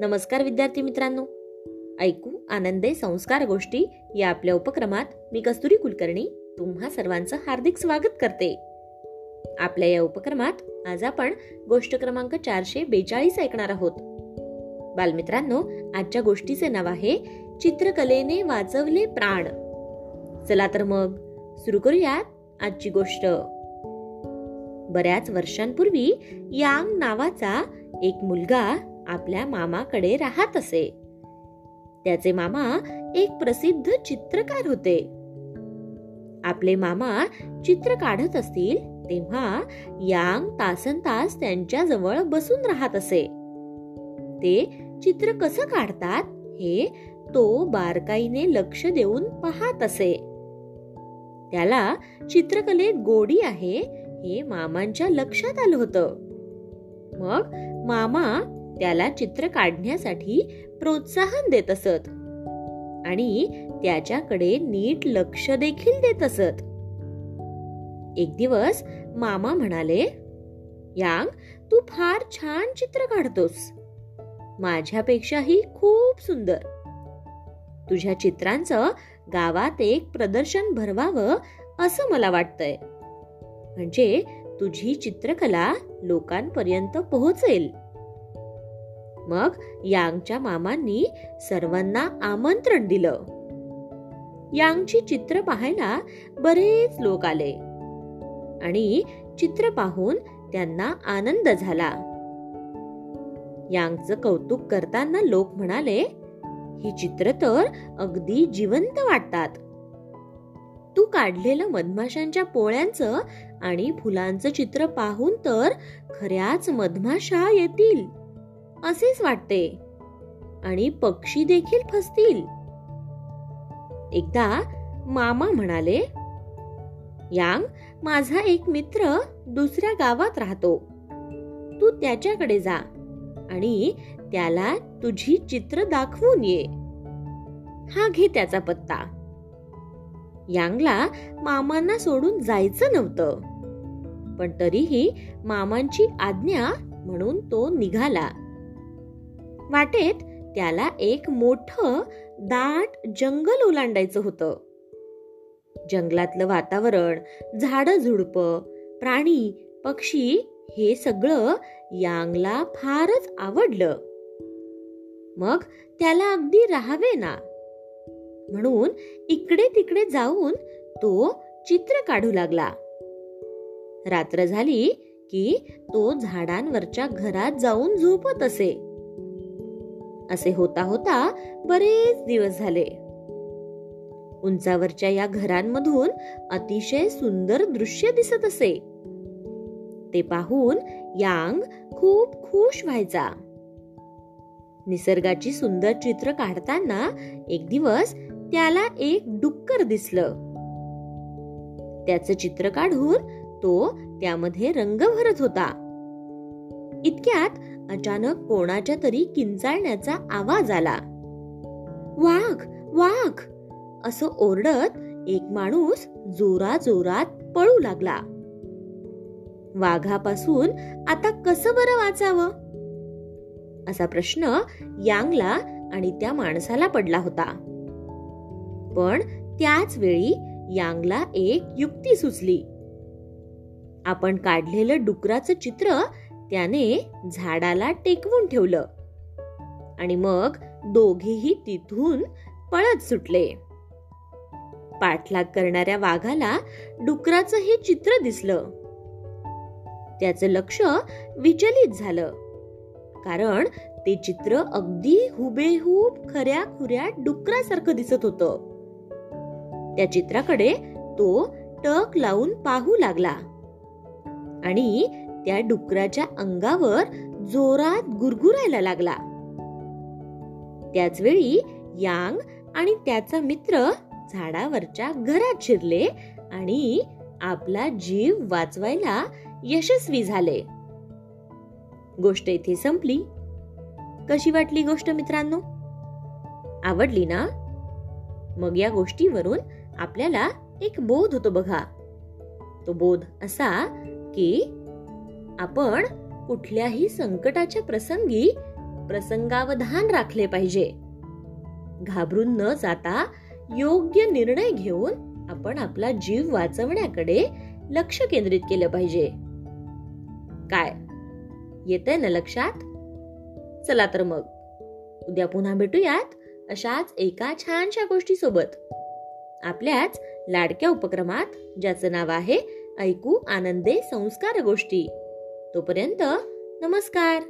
नमस्कार विद्यार्थी मित्रांनो. ऐकू आनंदे संस्कार गोष्टी या आपल्या उपक्रमात मी कस्तुरी कुलकर्णी तुम्हा सर्वांचं हार्दिक स्वागत करते. आपल्या या उपक्रमात आज आपण गोष्ट क्रमांक चारशे बेचाळीस ऐकणार आहोत. बालमित्रांनो आजच्या गोष्टीचे नाव आहे चित्रकलेने वाचवले प्राण. चला तर मग सुरू करूयात आजची गोष्ट. बऱ्याच वर्षांपूर्वी यांग नावाचा एक मुलगा आपल्या मामाकडे राहत असे. त्याचे मामा एक प्रसिद्ध चित्रकार होते. आपले मामा चित्र काढत असतील तेव्हा यांग तासन तास त्यांच्या जवळ बसून राहत असे. ते चित्र कसं काढतात हे तो बारकाईने लक्ष देऊन पाहत असे. त्याला चित्रकलेत गोडी आहे हे मामांच्या लक्षात आलं होतं. मग मामा त्याला चित्र काढण्यासाठी प्रोत्साहन देत असत. आणि त्याच्याकडे नीट लक्ष देखील देत असत. एक दिवस मामा म्हणाले यांग तू फार छान चित्र काढतोस. माझ्यापेक्षाही खूप सुंदर. तुझ्या चित्रांचं गावात एक प्रदर्शन भरवावं असं मला वाटतंय. म्हणजे तुझी चित्रकला लोकांपर्यंत पोहोचेल. मग यांगच्या मामांनी सर्वांना आमंत्रण दिलं. यांगची चित्र पाहायला बरेच लोक आले. आणि चित्र पाहून त्यांना आनंद झाला. यांगचं कौतुक करताना लोक म्हणाले ही चित्र तर अगदी जिवंत वाटतात. तू काढलेलं मधमाशांच्या पोळ्यांचं आणि फुलांचं चित्र पाहून तर खऱ्याच मधमाशा येतील. असेच वाटते. आणि पक्षी देखील फसतील. एकदा मामा म्हणाले यांग माझा एक मित्र दुसऱ्या गावात राहतो. तू त्याच्याकडे जा आणि त्याला तुझी चित्र दाखवून ये. हा घे त्याचा पत्ता. यांगला मामांना सोडून जायचं नव्हतं. पण तरीही मामांची आज्ञा म्हणून तो निघाला. वाटेत त्याला एक मोठ दाट जंगल ओलांडायचं होतं. जंगलातलं वातावरण झाड झुडप प्राणी पक्षी हे सगळं यांगला फारच आवडलं. मग त्याला अगदी राहावे ना. म्हणून इकडे तिकडे जाऊन तो चित्र काढू लागला. रात्र झाली की तो झाडांवरच्या घरात जाऊन झोपत असे. असे होता होता बरेच दिवस झाले. उंचावरच्या या घरांमधून अतिशय सुंदर दृश्य दिसत असे. ते पाहून यांग खूप खुश व्हायचा. निसर्गाची सुंदर चित्र काढताना एक दिवस त्याला एक डुक्कर दिसलं. त्याचं चित्र काढून तो त्यामध्ये रंग भरत होता. इतक्यात अचानक कोणाच्या तरी किंचाळण्याचा आवाज आला. वाघ वाघ असं ओरडत एक माणूस जोरा जोरात पळू लागला. वाघापासून आता कसं बरं वाचावं? असा प्रश्न यांगला आणि त्या माणसाला पडला होता. पण त्याच वेळी यांगला एक युक्ती सुचली. आपण काढलेलं डुकराचं चित्र त्याने झाडाला टेकवून ठेवलं. आणि मग दोघेही तिथून पळत सुटले. पाठलाग करणाऱ्या वाघाला डुकराचं हे चित्र दिसलं. त्याचं लक्ष विचलित झालं. कारण ते चित्र अगदी हुबेहूब खऱ्या खुऱ्या डुकरासारखं दिसत होतं. त्या चित्राकडे तो टक लावून पाहू लागला. आणि त्या डुकराच्या अंगावर जोरात गुरगुरायला लागला. त्याच वेळी यांग आणि त्याचा मित्र झाडावरच्या घरात शिरले आणि आपला जीव वाचवायला यशस्वी झाले. गोष्ट इथे संपली. कशी वाटली गोष्ट मित्रांनो? आवडली ना? मग या गोष्टीवरून आपल्याला एक बोध होतो बघा. तो बोध असा की आपण कुठल्याही संकटाच्या प्रसंगी प्रसंगावधान राखले पाहिजे. घाबरून न जाता योग्य निर्णय घेऊन आपण आपला जीव वाचवण्याकडे लक्ष केंद्रित केलं पाहिजे. काय? येतंय ना लक्षात? चला तर मग. उद्या पुन्हा भेटूयात अशाच एका छानशा गोष्टी सोबत आपल्याच लाडक्या उपक्रमात ज्याचं नाव आहे ऐकू आनंदे संस्कार गोष्टी. तोपर्यंत नमस्कार.